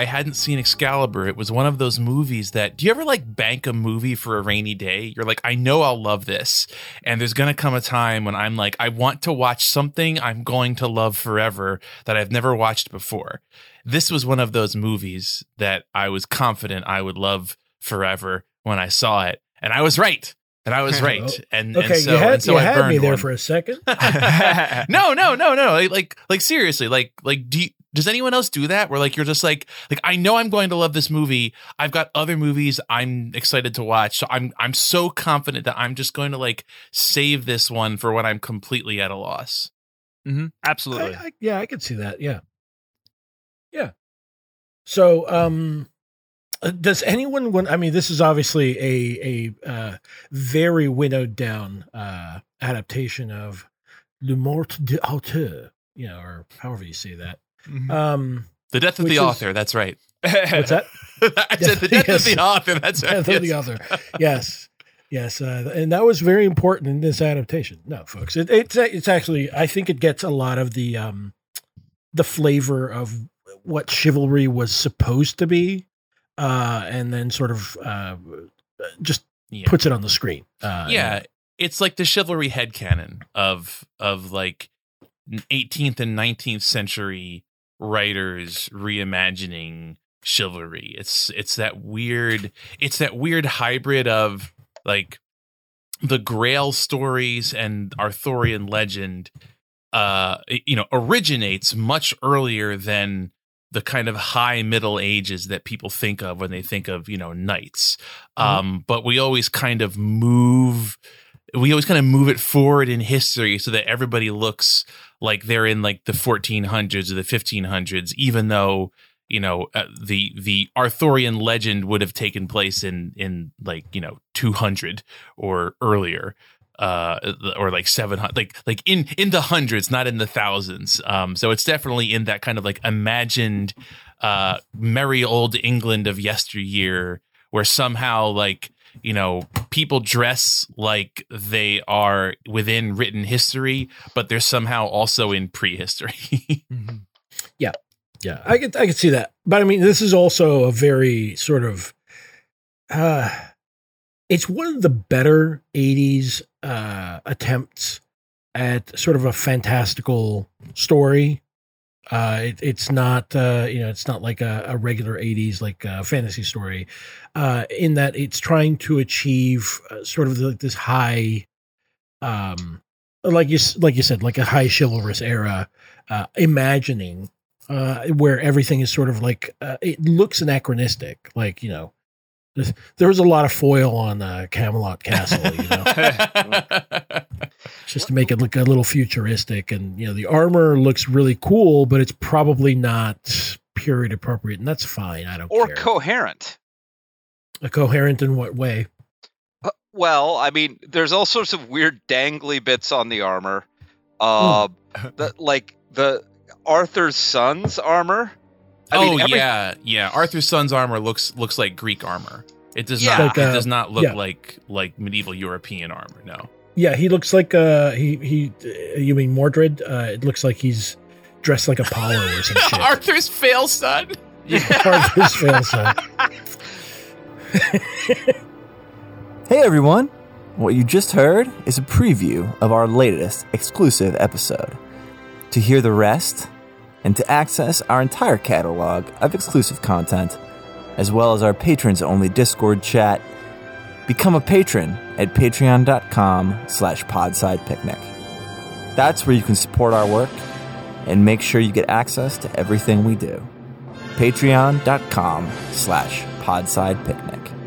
I hadn't seen Excalibur. It was one of those movies that do you ever like bank a movie for a rainy day? You're like, I know I'll love this. And there's gonna come a time when I'm like, I want to watch something I'm going to love forever that I've never watched before. This was one of those movies that I was confident I would love forever when I saw it. And I was right. And I was right. And, okay, and so, you had, and so you I had me there one. for a second. no, no, no, no. Like, like, like seriously, like, like, do you, does anyone else do that? Where like you're just like, like I know I'm going to love this movie. I've got other movies I'm excited to watch, so I'm I'm so confident that I'm just going to like save this one for when I'm completely at a loss. Mm-hmm. Absolutely. I, yeah, I could see that. Yeah, yeah. So, um, uh, does anyone want? I mean, this is obviously a a uh, very winnowed down uh, adaptation of Le Mort d'Auteur, you know, or however you say that. Mhm. Um, The death of the is- author. That's right. what's that? I said the death Yes. of the author. That's right. Death of the author. Yes. Yes, uh, and that was very important in this adaptation. No, folks, it, it's it's actually I think it gets a lot of the um the flavor of what chivalry was supposed to be, uh, and then sort of uh, just Yeah. puts it on the screen. Uh, yeah it's like the chivalry headcanon of of like 18th and 19th century writers reimagining chivalry it's it's that weird it's that weird hybrid of like the grail stories and arthurian legend uh you know originates much earlier than the kind of high middle ages that people think of when they think of you know knights Mhm. um but we always kind of move we always kind of move it forward in history so that everybody looks like they're in like the 1400s or the 1500s even though you know uh, the the arthurian legend would have taken place in in like you know 200 or earlier uh or like 700 like like in in the hundreds not in the thousands. Um so it's definitely in that kind of like imagined uh merry old england of yesteryear where somehow like you know people dress like they are within written history but they're somehow also in prehistory Mhm. Yeah, I could I could see that. But I mean, this is also a very sort of uh it's one of the better 80s uh attempts at sort of a fantastical story. Uh it, it's not uh you know, it's not like a, a regular 80s like uh fantasy story. Uh in that it's trying to achieve uh, sort of like this high um like you like you said like a high chivalrous era uh imagining uh, where everything is sort of like uh, it looks anachronistic. Like you know, there's, there was a lot of foil on uh, Camelot Castle, you know, just to make it look a little futuristic. And you know, the armor looks really cool, but it's probably not period appropriate, and that's fine. I don't or care. coherent. a coherent in what way? Uh, Well, I mean, there's all sorts of weird dangly bits on the armor. Uh, the, like the Arthur's son's armor. I oh mean, every- yeah yeah arthur's son's armor looks looks like greek armor it does Yeah. not Like, it uh, does not look yeah. like like medieval european armor no Yeah, he looks like uh he he. Uh, you mean Mordred? Uh, it looks like he's dressed like Apollo or some shit. arthur's fail son Arthur's fail son. Hey everyone! What you just heard is a preview of our latest exclusive episode. To hear the rest, and to access our entire catalog of exclusive content, as well as our patrons only Discord chat, become a patron at patreon.com slash podsidepicnic. That's where you can support our work and make sure you get access to everything we do. Patreon.com slash podsidepicnic.